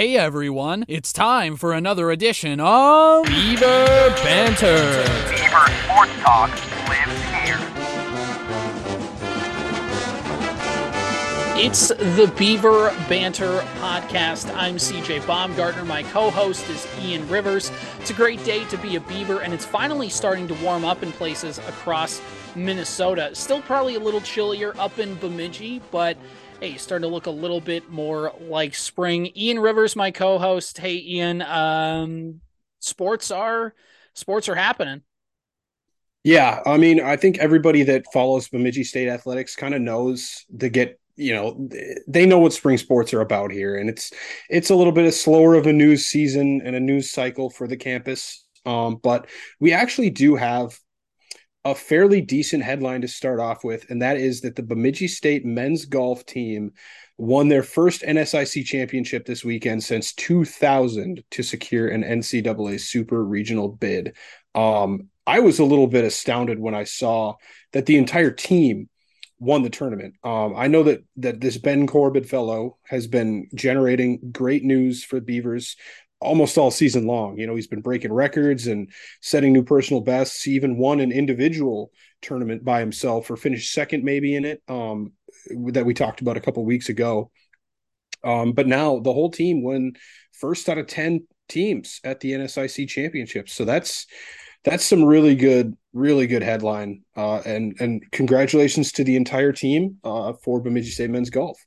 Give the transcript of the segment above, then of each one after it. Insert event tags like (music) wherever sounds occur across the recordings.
Hey everyone, it's time for another edition of Beaver Banter. Beaver Sports Talk lives here. It's the Beaver Banter podcast. I'm CJ Baumgartner. My co host is Ian Rivers. It's a great day to be a Beaver, and it's finally starting to warm up in places across Minnesota. Still probably a little chillier up in Bemidji, but hey, starting to look a little bit more like spring. Ian Rivers, my co-host. Hey, Ian. Um, sports are sports are happening. Yeah, I mean, I think everybody that follows Bemidji State athletics kind of knows to get you know they know what spring sports are about here and it's it's a little bit of slower of a news season and a news cycle for the campus um, but we actually do have a fairly decent headline to start off with, and that is that the Bemidji State men's golf team won their first NSIC championship this weekend since 2000 to secure an NCAA Super Regional bid. Um, I was a little bit astounded when I saw that the entire team won the tournament. Um, I know that that this Ben Corbett fellow has been generating great news for the Beavers almost all season long. You know, he's been breaking records and setting new personal bests. He even won an individual tournament by himself or finished second maybe in it um, that we talked about a couple weeks ago. Um, but now the whole team won first out of 10 teams at the NSIC championships. So that's that's some really good, really good headline. Uh, and and congratulations to the entire team uh, for Bemidji State men's golf.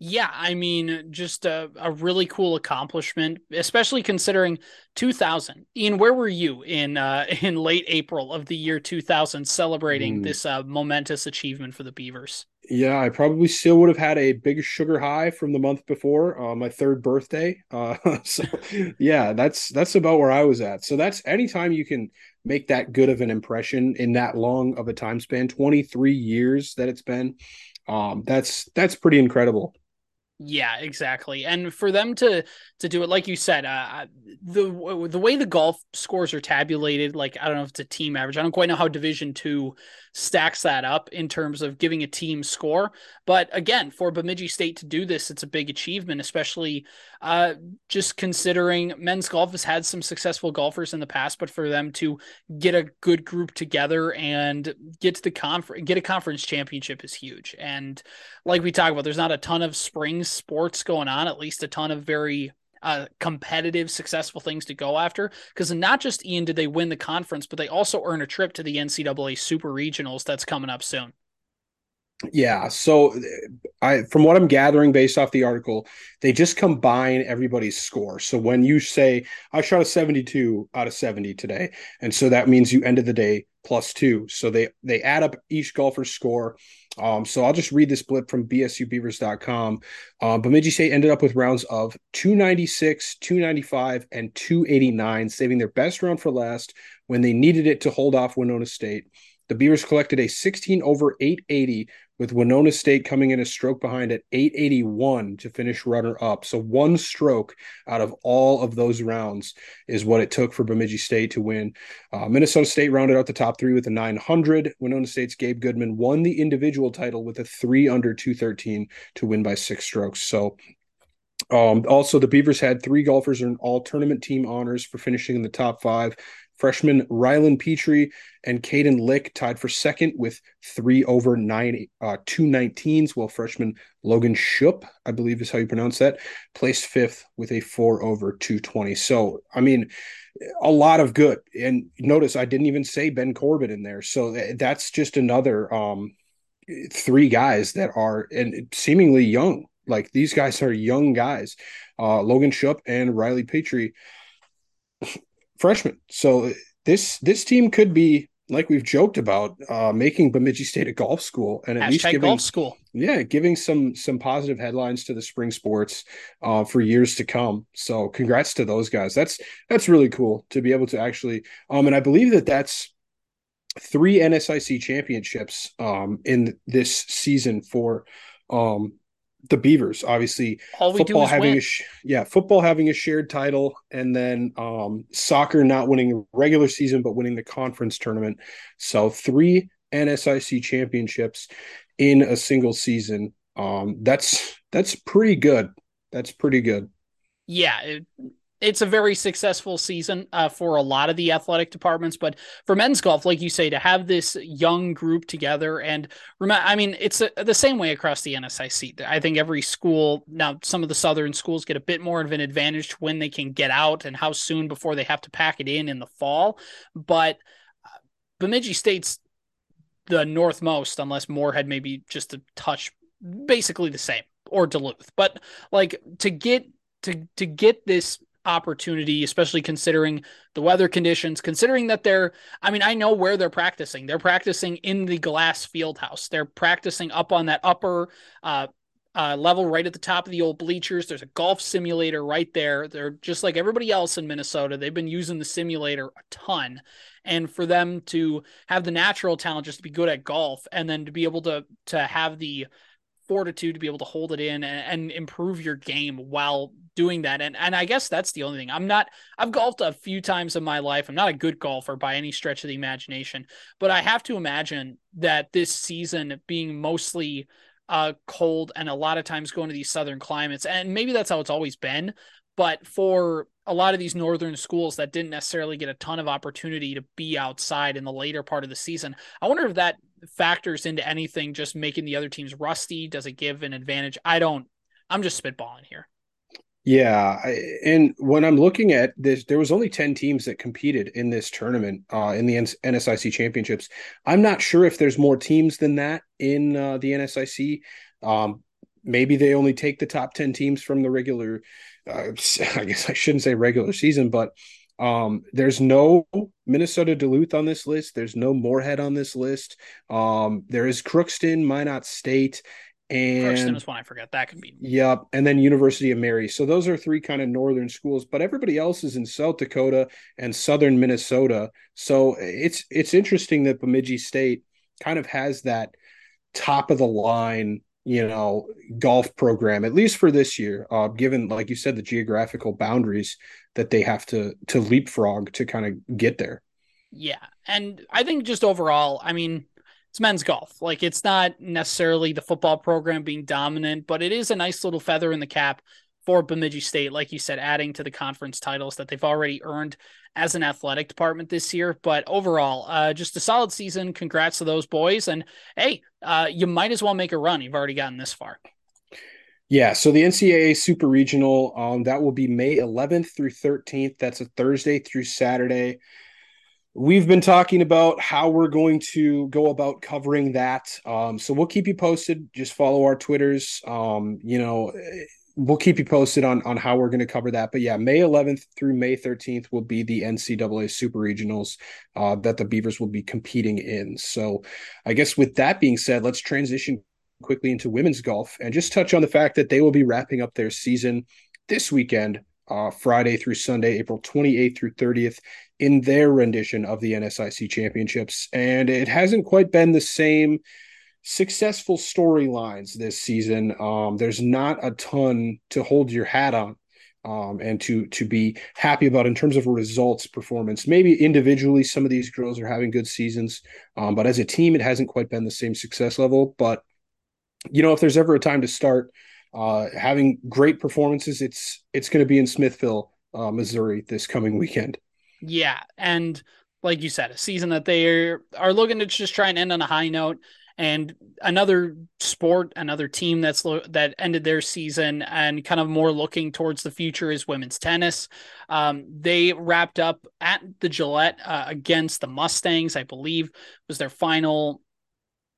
Yeah, I mean, just a, a really cool accomplishment, especially considering 2000. Ian, where were you in uh, (laughs) in late April of the year 2000, celebrating mm. this uh, momentous achievement for the Beavers? Yeah, I probably still would have had a big sugar high from the month before, uh, my third birthday. Uh, (laughs) so, (laughs) yeah, that's that's about where I was at. So that's anytime you can make that good of an impression in that long of a time span, 23 years that it's been. Um, that's that's pretty incredible. Yeah, exactly. And for them to to do it, like you said, uh, the the way the golf scores are tabulated, like I don't know if it's a team average. I don't quite know how Division Two stacks that up in terms of giving a team score. But again, for Bemidji State to do this, it's a big achievement, especially uh, just considering men's golf has had some successful golfers in the past, but for them to get a good group together and get to the conference, get a conference championship is huge. And like we talk about, there's not a ton of spring sports going on, at least a ton of very uh, competitive, successful things to go after. Because not just Ian did they win the conference, but they also earn a trip to the NCAA Super Regionals that's coming up soon. Yeah, so I from what I'm gathering based off the article, they just combine everybody's score. So when you say I shot a 72 out of 70 today, and so that means you ended the day plus 2. So they they add up each golfer's score. Um, so I'll just read this blip from bsubeavers.com. Uh, Bemidji State ended up with rounds of 296, 295, and 289, saving their best round for last when they needed it to hold off Winona State. The Beavers collected a 16 over 880 with Winona State coming in a stroke behind at 881 to finish runner up. So one stroke out of all of those rounds is what it took for Bemidji State to win. Uh, Minnesota State rounded out the top three with a 900. Winona State's Gabe Goodman won the individual title with a three under 213 to win by six strokes. So um, also, the Beavers had three golfers earn all tournament team honors for finishing in the top five. Freshman Rylan Petrie and Caden Lick tied for second with three over nine, uh, two 19s, while freshman Logan Schupp, I believe is how you pronounce that, placed fifth with a four over 220. So, I mean, a lot of good. And notice I didn't even say Ben Corbett in there. So that's just another um, three guys that are and seemingly young. Like these guys are young guys. Uh, Logan Schupp and Riley Petrie freshman. So this this team could be like we've joked about uh, making Bemidji State a golf school and at Hashtag least giving golf school. Yeah, giving some some positive headlines to the spring sports uh, for years to come. So congrats to those guys. That's that's really cool to be able to actually um and I believe that that's three NSIC championships um in this season for um the Beavers. Obviously, football having win. a sh- yeah, football having a shared title, and then um, soccer not winning regular season but winning the conference tournament. So three NSIC championships in a single season. Um, that's that's pretty good. That's pretty good. Yeah, it, it's a very successful season uh, for a lot of the athletic departments but for men's golf like you say to have this young group together and remember i mean it's a, the same way across the nsic i think every school now some of the southern schools get a bit more of an advantage when they can get out and how soon before they have to pack it in in the fall but uh, bemidji state's the northmost unless moorhead maybe just a touch basically the same or duluth but like to get to to get this opportunity, especially considering the weather conditions, considering that they're, I mean, I know where they're practicing. They're practicing in the glass field house. They're practicing up on that upper uh, uh, level right at the top of the old bleachers. There's a golf simulator right there. They're just like everybody else in Minnesota. They've been using the simulator a ton. And for them to have the natural talent just to be good at golf and then to be able to to have the fortitude to be able to hold it in and, and, improve your game while doing that. And and I guess that's the only thing. I'm not I've golfed a few times in my life. I'm not a good golfer by any stretch of the imagination, but I have to imagine that this season being mostly uh cold and a lot of times going to these southern climates and maybe that's how it's always been, but for a lot of these northern schools that didn't necessarily get a ton of opportunity to be outside in the later part of the season. I wonder if that factors into anything just making the other teams rusty. Does it give an advantage? I don't I'm just spitballing here. Yeah, I, and when I'm looking at this, there was only ten teams that competed in this tournament uh, in the NSIC championships. I'm not sure if there's more teams than that in uh, the NSIC. Um, maybe they only take the top ten teams from the regular. Uh, (laughs) I guess I shouldn't say regular season, but um, there's no Minnesota Duluth on this list. There's no Moorhead on this list. Um, there is Crookston, Minot State, and Crookston is one I forget. That could be. Yep. And then University of Mary. So those are three kind of northern schools, but everybody else is in South Dakota and southern Minnesota. So it's it's interesting that Bemidji State kind of has that top of the line, you know, golf program, at least for this year, uh, given, like you said, the geographical boundaries that they have to to leapfrog to kind of get there. Yeah. And I think just overall, I mean, it's men's golf. Like it's not necessarily the football program being dominant, but it is a nice little feather in the cap for Bemidji State, like you said, adding to the conference titles that they've already earned as an athletic department this year. But overall, uh, just a solid season. Congrats to those boys. And hey, uh, you might as well make a run. You've already gotten this far. Yeah, so the NCAA Super Regional, um, that will be May 11th through 13th. That's a Thursday through Saturday. We've been talking about how we're going to go about covering that. Um, so we'll keep you posted. Just follow our Twitters. Um, you know, we'll keep you posted on on how we're going to cover that. But yeah, May 11th through May 13th will be the NCAA Super Regionals uh, that the Beavers will be competing in. So I guess with that being said, let's transition quickly into women's golf and just touch on the fact that they will be wrapping up their season this weekend uh, Friday through Sunday, April 28th through 30th, in their rendition of the NSIC championships. And it hasn't quite been the same successful storylines this season. Um, there's not a ton to hold your hat on. Um, and to to be happy about in terms of results performance. Maybe individually, some of these girls are having good seasons, um, but as a team, it hasn't quite been the same success level. But you know, if there's ever a time to start uh, having great performances. It's it's going to be in Smithville, uh, Missouri this coming weekend. Yeah, and like you said, a season that they are, are looking to just try and end on a high note. And another sport, another team that's lo- that ended their season and kind of more looking towards the future is women's tennis. Um, they wrapped up at the Gillette uh, against the Mustangs, I believe, was their final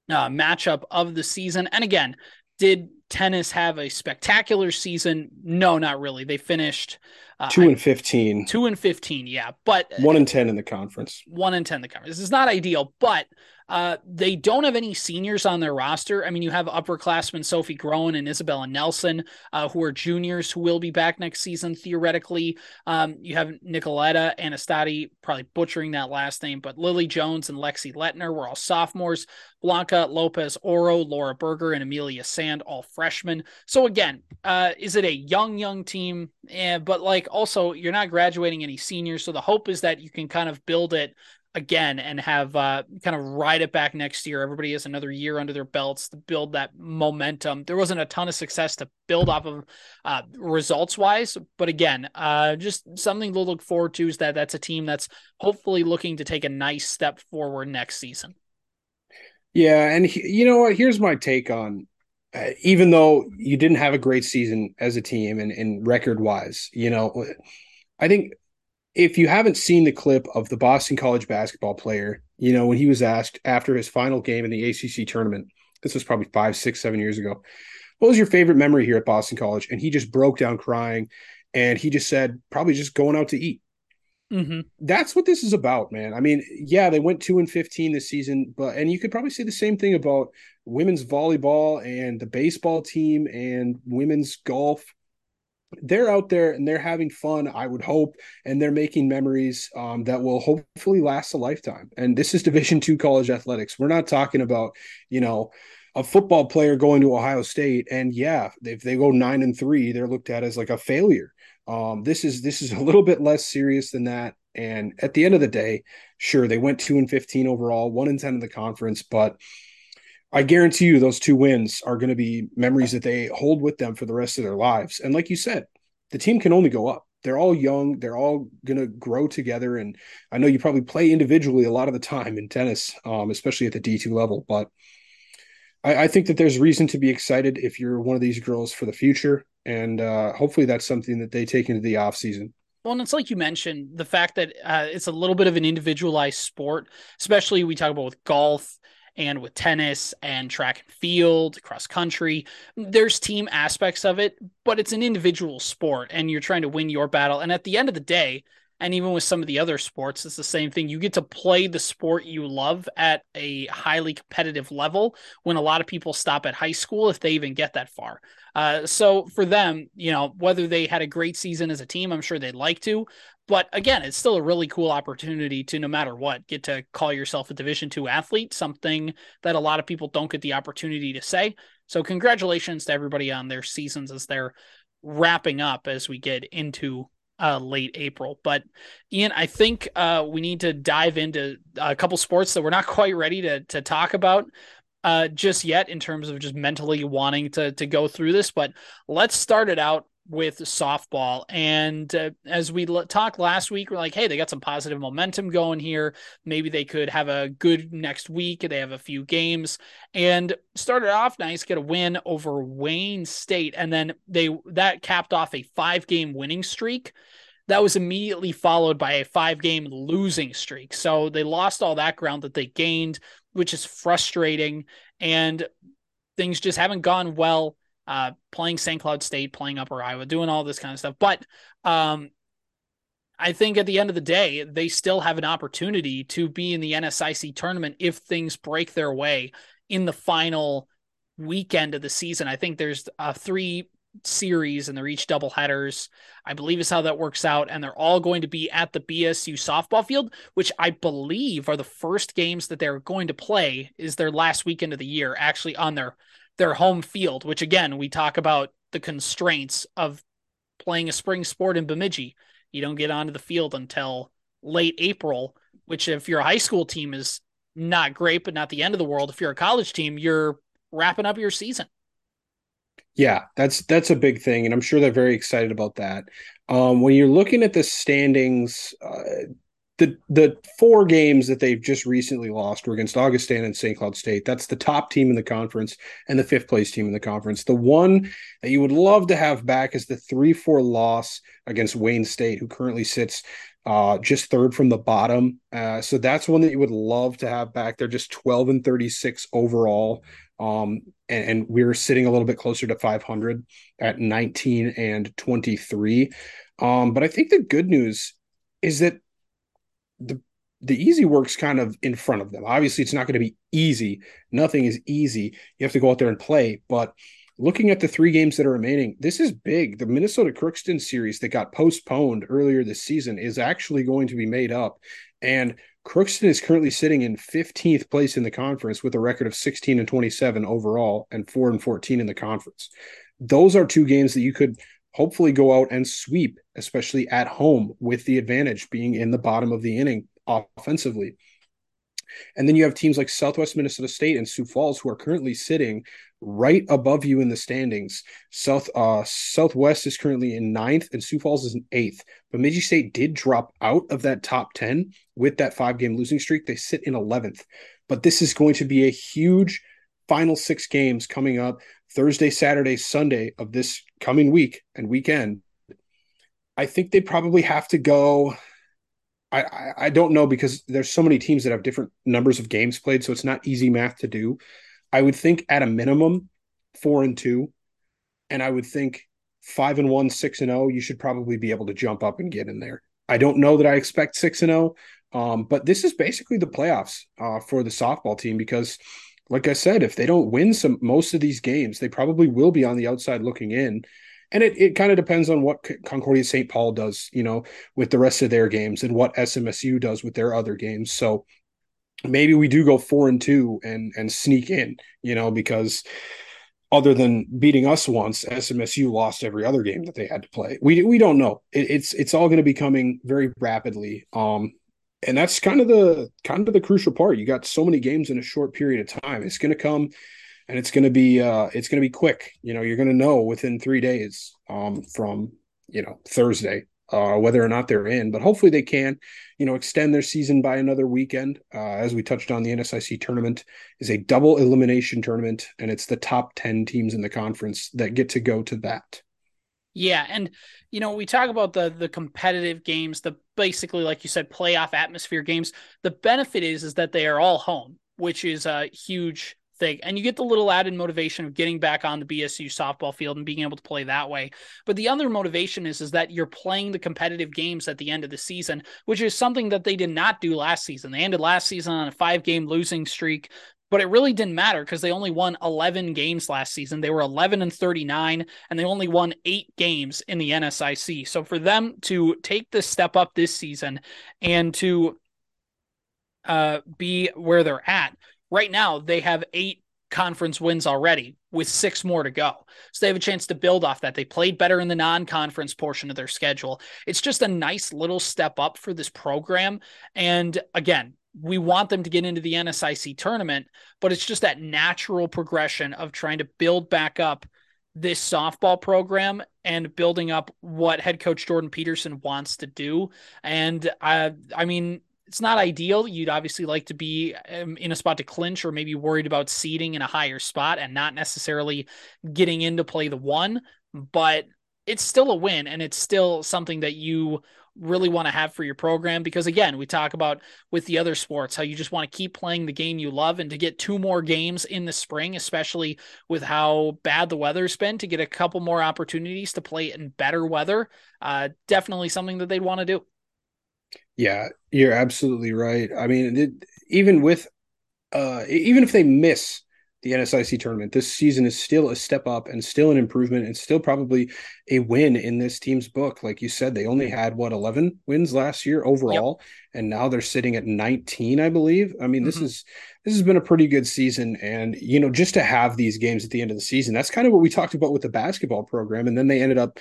uh, matchup of the season. And again, did tennis have a spectacular season? No, not really. They finished uh, two and fifteen. Two and fifteen, yeah, but one and ten in the conference. One and ten in the conference. This is not ideal, but uh, they don't have any seniors on their roster. I mean, you have upperclassmen Sophie Groen and Isabella Nelson, uh, who are juniors who will be back next season theoretically. Um, you have Nicoletta Anastati, probably butchering that last name, but Lily Jones and Lexi Letner were all sophomores. Blanca Lopez Oro, Laura Berger, and Amelia Sand, all freshmen. So again, uh, is it a young, young team? Eh, but like also, you're not graduating any seniors. So the hope is that you can kind of build it again and have uh, kind of ride it back next year. Everybody has another year under their belts to build that momentum. There wasn't a ton of success to build off of uh, results wise, but again, uh, just something to look forward to is that that's a team that's hopefully looking to take a nice step forward next season. Yeah, and he, you know what? Here's my take on. Uh, even though you didn't have a great season as a team and, and record wise, you know, I think if you haven't seen the clip of the Boston College basketball player, you know, when he was asked after his final game in the ACC tournament, this was probably five, six, seven years ago, what was your favorite memory here at Boston College? And he just broke down crying and he just said, probably just going out to eat. Mm-hmm. That's what this is about, man. I mean, yeah, they went two and fifteen this season, but and you could probably say the same thing about women's volleyball and the baseball team and women's golf they're out there and they're having fun i would hope and they're making memories um, that will hopefully last a lifetime. And this is division two college athletics. We're not talking about you know a football player going to ohio state and yeah if they go nine and three they're looked at as like a failure. Um, this is this is a little bit less serious than that. And at the end of the day sure they went two and 15 overall one and 10 in the conference but I guarantee you those two wins are going to be memories that they hold with them for the rest of their lives. And like you said, the team can only go up. They're all young. They're all going to grow together. And I know you probably play individually a lot of the time in tennis, um, especially at the D2 level. But I, I, think that there's reason to be excited if you're one of these girls for the future. And uh, hopefully that's something that they take into the off season. Well, and it's like you mentioned the fact that uh, it's a little bit of an individualized sport, especially we talk about with golf and with tennis and track and field, cross country. There's team aspects of it, but it's an individual sport and you're trying to win your battle. And at the end of the day, and even with some of the other sports, it's the same thing. You get to play the sport you love at a highly competitive level when a lot of people stop at high school, if they even get that far. Uh, so for them, you know, whether they had a great season as a team, I'm sure they'd like to, but again, it's still a really cool opportunity to no matter what get to call yourself a Division two athlete, something that a lot of people don't get the opportunity to say. So congratulations to everybody on their seasons as they're wrapping up as we get into uh, late April. But Ian, I think uh, we need to dive into a couple sports that we're not (laughs) quite ready to to talk about uh, just yet in terms of just mentally wanting to to go through this. But let's start it out with softball. And uh, as we l- talked last week, we're like, hey, they got some positive momentum going here. Maybe they could have a good next week. They have a few games and started off nice, get a win over Wayne State, and then they that capped off a five game winning streak. That was immediately followed by a five game losing streak. So they lost all that ground that they gained, which is frustrating. And things just haven't gone well uh, playing St. Cloud State, playing Upper Iowa, doing all this kind of stuff. But um, I think at the end of the day, they still have an opportunity to be in the NSIC tournament if things break their way in the final weekend of the season. I think there's uh, three series and they're each double headers. I believe is how that works out. And they're all going to be at the BSU softball field, which I believe are the first games that they're going to play is their last weekend of the year, actually on their their home field, which again, we talk about the constraints of playing a spring sport in Bemidji. You don't get onto the field until late April, which if you're a high school team is not great, but not the end of the world. If you're a college team, you're wrapping up your season. Yeah, that's that's a big thing, and I'm sure they're very excited about that. Um, when you're looking at the standings, uh, the the four games that they've just recently lost were against Augustana and St. Cloud State. That's the top team in the conference and the fifth place team in the conference. The one that you would love to have back is the three four loss against Wayne State, who currently sits uh, just third from the bottom. Uh, so that's one that you would love to have back. They're just twelve and thirty six overall. Um, and, and we're sitting a little bit closer to 500 at 19 and 23. Um, but I think the good news is that the the easy work's kind of in front of them. Obviously, it's not going to be easy. Nothing is easy. You have to go out there and play. But looking at the three games that are remaining, this is big. The Minnesota Crookston series that got postponed earlier this season is actually going to be made up. And Crookston is currently sitting in 15th place in the conference with a record of 16 and 27 overall and 4 and 14 in the conference. Those are two games that you could hopefully go out and sweep, especially at home with the advantage being in the bottom of the inning offensively. And then you have teams like Southwest Minnesota State and Sioux Falls who are currently sitting right above you in the standings. South uh, Southwest is currently in ninth, and Sioux Falls is in eighth. Bemidji State did drop out of that top ten with that five game losing streak. They sit in eleventh, but this is going to be a huge final six games coming up Thursday, Saturday, Sunday of this coming week and weekend. I think they probably have to go I, I don't know because there's so many teams that have different numbers of games played, so it's not easy math to do. I would think at a minimum four and two, and I would think five and one, six and zero. Oh, you should probably be able to jump up and get in there. I don't know that I expect six and zero, oh, um, but this is basically the playoffs uh, for the softball team because, like I said, if they don't win some most of these games, they probably will be on the outside looking in and it, it kind of depends on what Concordia St. Paul does, you know, with the rest of their games and what SMSU does with their other games. So maybe we do go four and two and and sneak in, you know, because other than beating us once, SMSU lost every other game that they had to play. We we don't know. It, it's it's all going to be coming very rapidly. Um, and that's kind of the kind of the crucial part. You got so many games in a short period of time. It's going to come and it's going to be uh, it's going to be quick. You know, you're going to know within three days um, from you know Thursday uh, whether or not they're in. But hopefully they can, you know, extend their season by another weekend. Uh, as we touched on, the NSIC tournament is a double elimination tournament, and it's the top ten teams in the conference that get to go to that. Yeah, and you know, we talk about the the competitive games, the basically like you said playoff atmosphere games. The benefit is is that they are all home, which is a huge thing. And you get the little added motivation of getting back on the BSU softball field and being able to play that way. But the other motivation is, is that you're playing the competitive games at the end of the season, which is something that they did not do last season. They ended last season on a five game losing streak. But it really didn't matter because they only won 11 games last season. They were 11 and 39, and they only won eight games in the NSIC. So for them to take this step up this season and to uh, be where they're at right now they have eight conference wins already with six more to go. So they have a chance to build off that. They played better in the non conference portion of their schedule. It's just a nice little step up for this program. And again, we want them to get into the NSIC tournament, but it's just that natural progression of trying to build back up this softball program and building up what head coach Jordan Peterson wants to do. And I, I mean, it's not ideal. You'd obviously like to be um, in a spot to clinch or maybe worried about seating in a higher spot and not necessarily getting in to play the one, but it's still a win and it's still something that you really want to have for your program because again we talk about with the other sports how you just want to keep playing the game you love and to get two more games in the spring especially with how bad the weather's been to get a couple more opportunities to play in better weather uh, definitely something that they'd want to do yeah, you're absolutely right. I mean, it, even with uh even if they miss the NSIC tournament, this season is still a step up and still an improvement and still probably a win in this team's book. Like you said, they only had what 11 wins last year overall, yep. and now they're sitting at 19, I believe. I mean, mm-hmm. this is this has been a pretty good season, and you know, just to have these games at the end of the season, that's kind of what we talked about with the basketball program, and then they ended up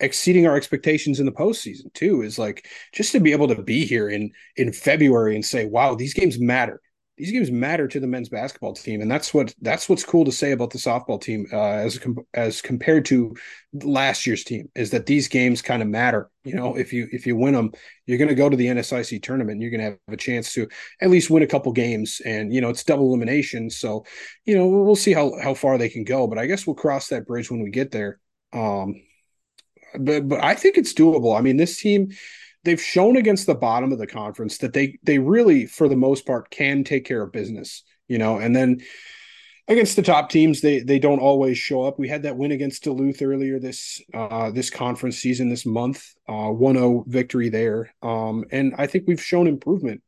exceeding our expectations in the postseason too. Is like just to be able to be here in in February and say, "Wow, these games matter." These games matter to the men's basketball team, and that's what that's what's cool to say about the softball team uh, as as compared to last year's team is that these games kind of matter. You know, if you if you win them, you're going to go to the NSIC tournament. You're going to have a chance to at least win a couple games, and you know it's double elimination. So, you know, we'll see how how far they can go. But I guess we'll cross that bridge when we get there. Um, but but I think it's doable. I mean, this team they've shown against the bottom of the conference that they they really for the most part can take care of business, you know, and then against the top teams they they don't always show up. We had that win against Duluth earlier this uh this conference season this month, uh 1-0 victory there. Um and I think we've shown improvement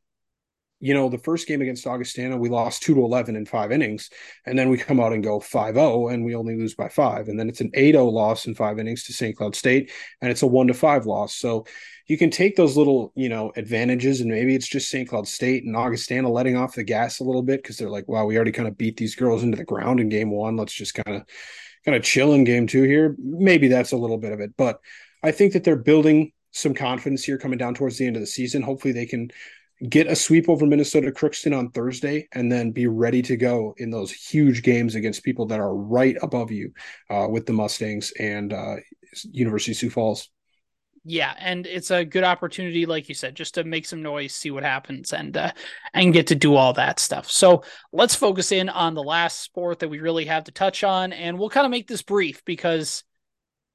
you know, the first game against Augustana, we lost two to 11 in five innings. And then we come out and go 5 0, and we only lose by five. And then it's an 8 0 loss in five innings to St. Cloud State, and it's a 1 to 5 loss. So you can take those little, you know, advantages, and maybe it's just St. Cloud State and Augustana letting off the gas a little bit because they're like, wow, we already kind of beat these girls into the ground in game one. Let's just kind of, kind of chill in game two here. Maybe that's a little bit of it. But I think that they're building some confidence here coming down towards the end of the season. Hopefully they can get a sweep over Minnesota Crookston on Thursday, and then be ready to go in those huge games against people that are right above you uh, with the Mustangs and uh, University Sioux Falls. Yeah, and it's a good opportunity, like you said, just to make some noise, see what happens, and uh, and get to do all that stuff. So let's focus in on the last sport that we really have to touch on, and we'll kind of make this brief because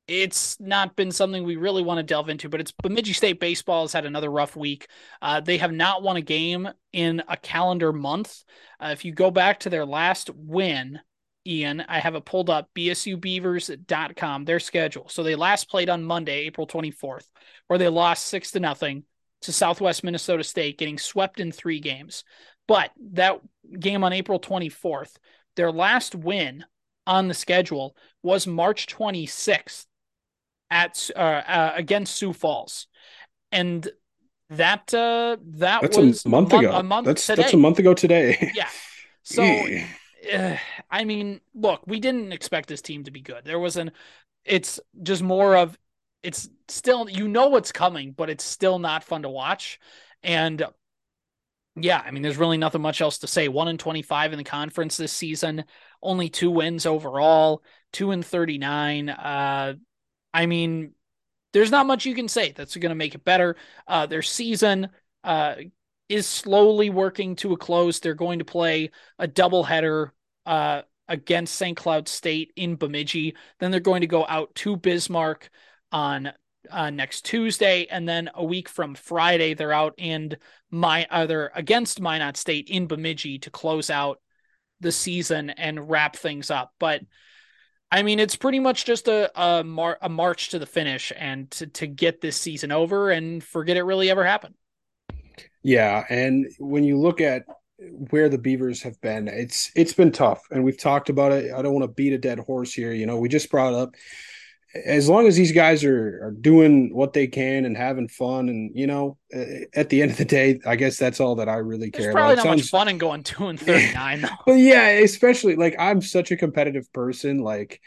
it's not been something we really want to delve into, but it's Bemidji State baseball has had another rough week. Uh, they have not won a game in a calendar month. Uh, if you go back to their last win, Ian, I have it pulled up bsubeavers.com, their schedule. So they last played on Monday, April 24th, where they lost six to nothing to Southwest Minnesota State, getting swept in three games. But that game on April 24th, their last win on the schedule was March 26th at uh, uh, against Sioux Falls, and that uh, that that's was a month ago. A month that's today. that's a month ago today. yeah. (laughs) So, uh, I mean, look, we didn't expect this team to be good. There was an. It's just more of. It's still you know what's coming, but it's still not fun to watch, and yeah, I mean, there's really nothing much else to say. One in 25 in the conference this season, only two wins overall, two and 39. Uh, I mean, there's not much you can say that's going to make it better. Uh, their season uh, is slowly working to a close. They're going to play a doubleheader uh, against St. Cloud State in Bemidji. Then they're going to go out to Bismarck on uh, next Tuesday, and then a week from Friday, they're out in my other against Minot State in Bemidji to close out the season and wrap things up. But I mean, it's pretty much just a a, mar- a march to the finish and to, to get this season over and forget it really ever happened. Yeah, and when you look at where the Beavers have been, it's it's been tough, and we've talked about it. I don't want to beat a dead horse here. You know, we just brought up as long as these guys are are doing what they can and having fun, and you know, at the end of the day, I guess that's all that I really care. There's probably about. not sounds... much fun in going two and thirty nine though. (laughs) but yeah, especially like I'm such a competitive person. Like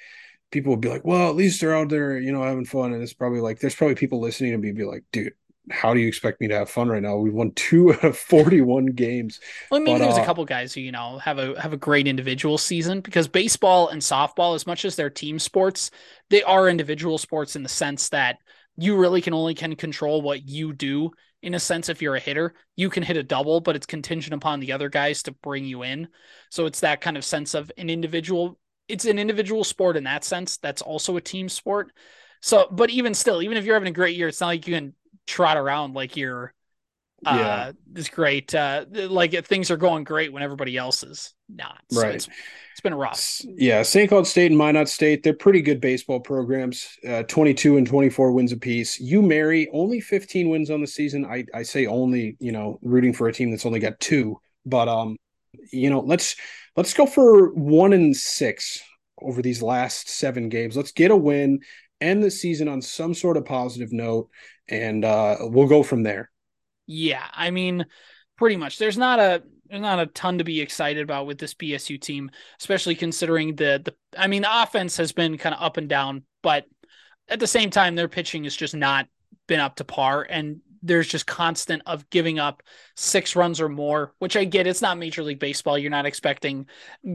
people would be like, "Well, at least they're out there, you know, having fun." And it's probably like there's probably people listening to me be like, "Dude, how do you expect me to have fun right now? We've won two out of 41 games. Well, I mean, but, there's uh, a couple guys who, you know, have a have a great individual season because baseball and softball, as much as they're team sports, they are individual sports in the sense that you really can only can control what you do. In a sense, if you're a hitter, you can hit a double, but it's contingent upon the other guys to bring you in. So it's that kind of sense of an individual. It's an individual sport in that sense. That's also a team sport. So, but even still, even if you're having a great year, it's not like you can trot around like you're uh yeah. this great uh like things are going great when everybody else is not. So right. it's, it's been rough. Yeah st cloud state and minot state they're pretty good baseball programs uh 22 and 24 wins apiece. U-Mary only 15 wins on the season. I i say only you know rooting for a team that's only got two but um you know let's let's go for one and six over these last seven games. Let's get a win end the season on some sort of positive note and uh, we'll go from there. Yeah, I mean, pretty much. There's not a there's not a ton to be excited about with this BSU team, especially considering the the. I mean, the offense has been kind of up and down, but at the same time, their pitching has just not been up to par, and there's just constant of giving up six runs or more, which I get. It's not Major League Baseball. You're not expecting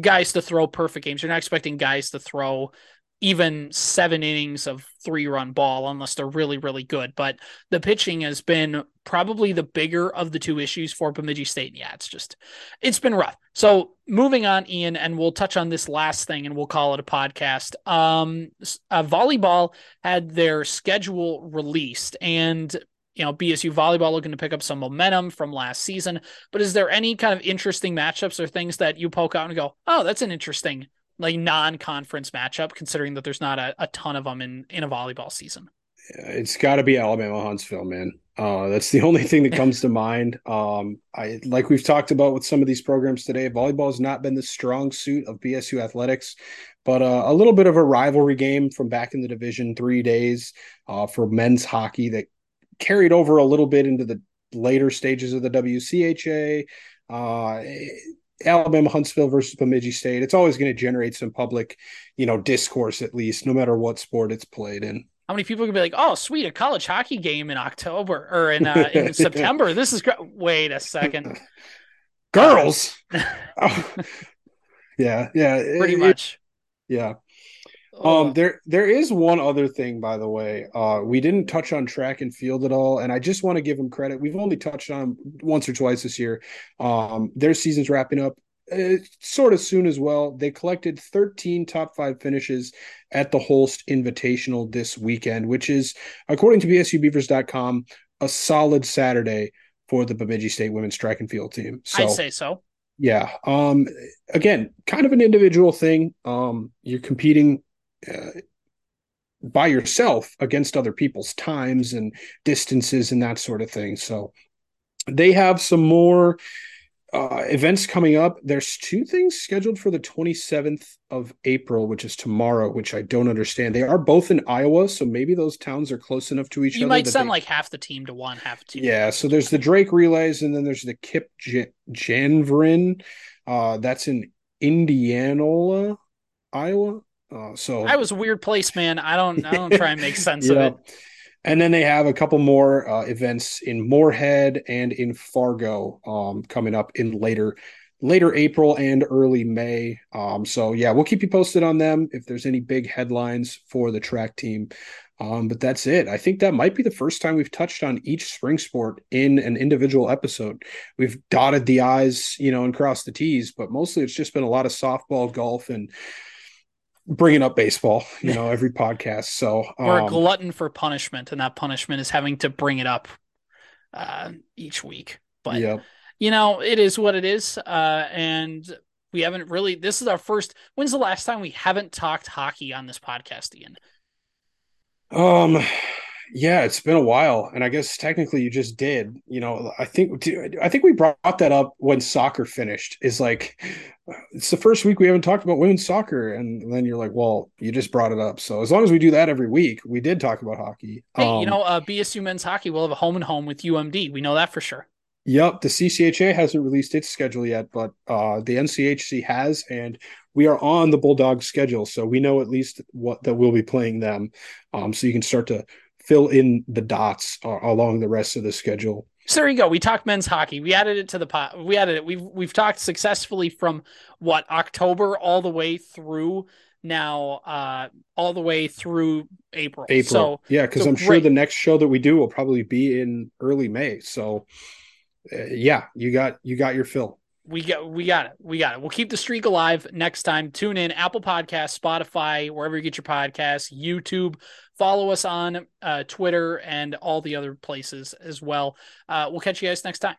guys to throw perfect games. You're not expecting guys to throw even seven innings of three run ball unless they're really, really good. But the pitching has been probably the bigger of the two issues for Bemidji State. And Yeah, it's just, it's been rough. So moving on, Ian, and we'll touch on this last thing and we'll call it a podcast. Um, uh, volleyball had their schedule released and you know, BSU volleyball looking to pick up some momentum from last season. But is there any kind of interesting matchups or things that you poke out and go, oh, that's an interesting like non-conference matchup, considering that there's not a, a ton of them in in a volleyball season. It's got to be Alabama Huntsville, man. Uh, that's the (laughs) only thing that (laughs) comes to mind. Um, I like we've talked about with some of these programs today. Volleyball has not been the strong suit of BSU athletics, but uh, a little bit of a rivalry game from back in the Division Three days uh, for men's hockey that carried over a little bit into the later stages of the WCHA. Uh, Alabama Huntsville versus Bemidji State, it's always going to generate some public, you know, discourse at least, no matter what sport it's played in. How many people can be like, "Oh, sweet, a college hockey game in October or in uh, in (laughs) September? This is great." Wait a second, girls. oh. (laughs) (laughs) Yeah, yeah, pretty it- much. yeah. Oh, Um, there there is one other thing, by the way. Uh, we didn't touch on track and field at all, and I just want to give them credit. We've only touched on 'em once or twice this year. Um, their season's wrapping up uh, sort of soon as well. They collected 13 top five finishes at the Holst Invitational this weekend, which is, according to BSUBeavers.com, a solid Saturday for the Bemidji State women's track and field team. So I'd say so. yeah. Um again, kind of an individual thing. Um you're competing uh, by yourself against other people's times and distances and that sort of thing. So they have some more uh, events coming up. There's two things scheduled for the 27th of April, which is tomorrow, which I don't understand. They are both in Iowa, so maybe those towns are close enough to each You other. You might send they- like half the team to one, half to yeah, so there's the Drake relays, and then there's the Kip Jan- Janvrin. Uh, that's in Indianola, Iowa. Uh, so I was a weird place, man. I don't I don't try and make (laughs) sense of it. And then they have a couple more uh, events in Moorhead and in Fargo um, coming up in later later April and early May. Um, so yeah, we'll keep you posted on them if there's any big headlines for the track team. Um, but that's it. I think that might be the first time we've touched on each spring sport in an individual episode. We've dotted the I's, you know, and crossed the T's, but mostly it's just been a lot of softball, golf, and bringing up baseball, (laughs) you know, every podcast. So We're a um, glutton for punishment, and that punishment is having to bring it up uh, each week. But yeah. you know, it is what it is. Uh, and we haven't really. This is our first. When's the last time we haven't talked hockey on this podcast, Ian? Um, yeah, it's been a while, and I guess technically you just did. You know, I think I think we brought that up when soccer finished. Is like it's the first week we haven't talked about women's soccer, and then you're like, well, you just brought it up. So as long as we do that every week, we did talk about hockey. Hey, you Um, know, uh, BSU men's hockey will have a home and home with UMD. We know that for sure. Yep, the CCHA hasn't released its schedule yet, but uh, the NCHC has, and we are on the Bulldogs schedule, so we know at least what that we'll be playing them. Um, so you can start to fill in the dots uh, along the rest of the schedule. So there you go. We talked men's hockey. We added it to the pot. We added it. We've we've talked successfully from what October all the way through now, uh, all the way through April. April, So yeah, because so I'm sure great. the next show that we do will probably be in early May. So, uh, yeah, you got you got your fill. we got we got it. We got it. We'll keep the streak alive next time. Tune in Apple Podcasts, Spotify, wherever you get your podcasts, YouTube. Follow us on uh, Twitter and all the other places as well. Uh, we'll catch you guys next time.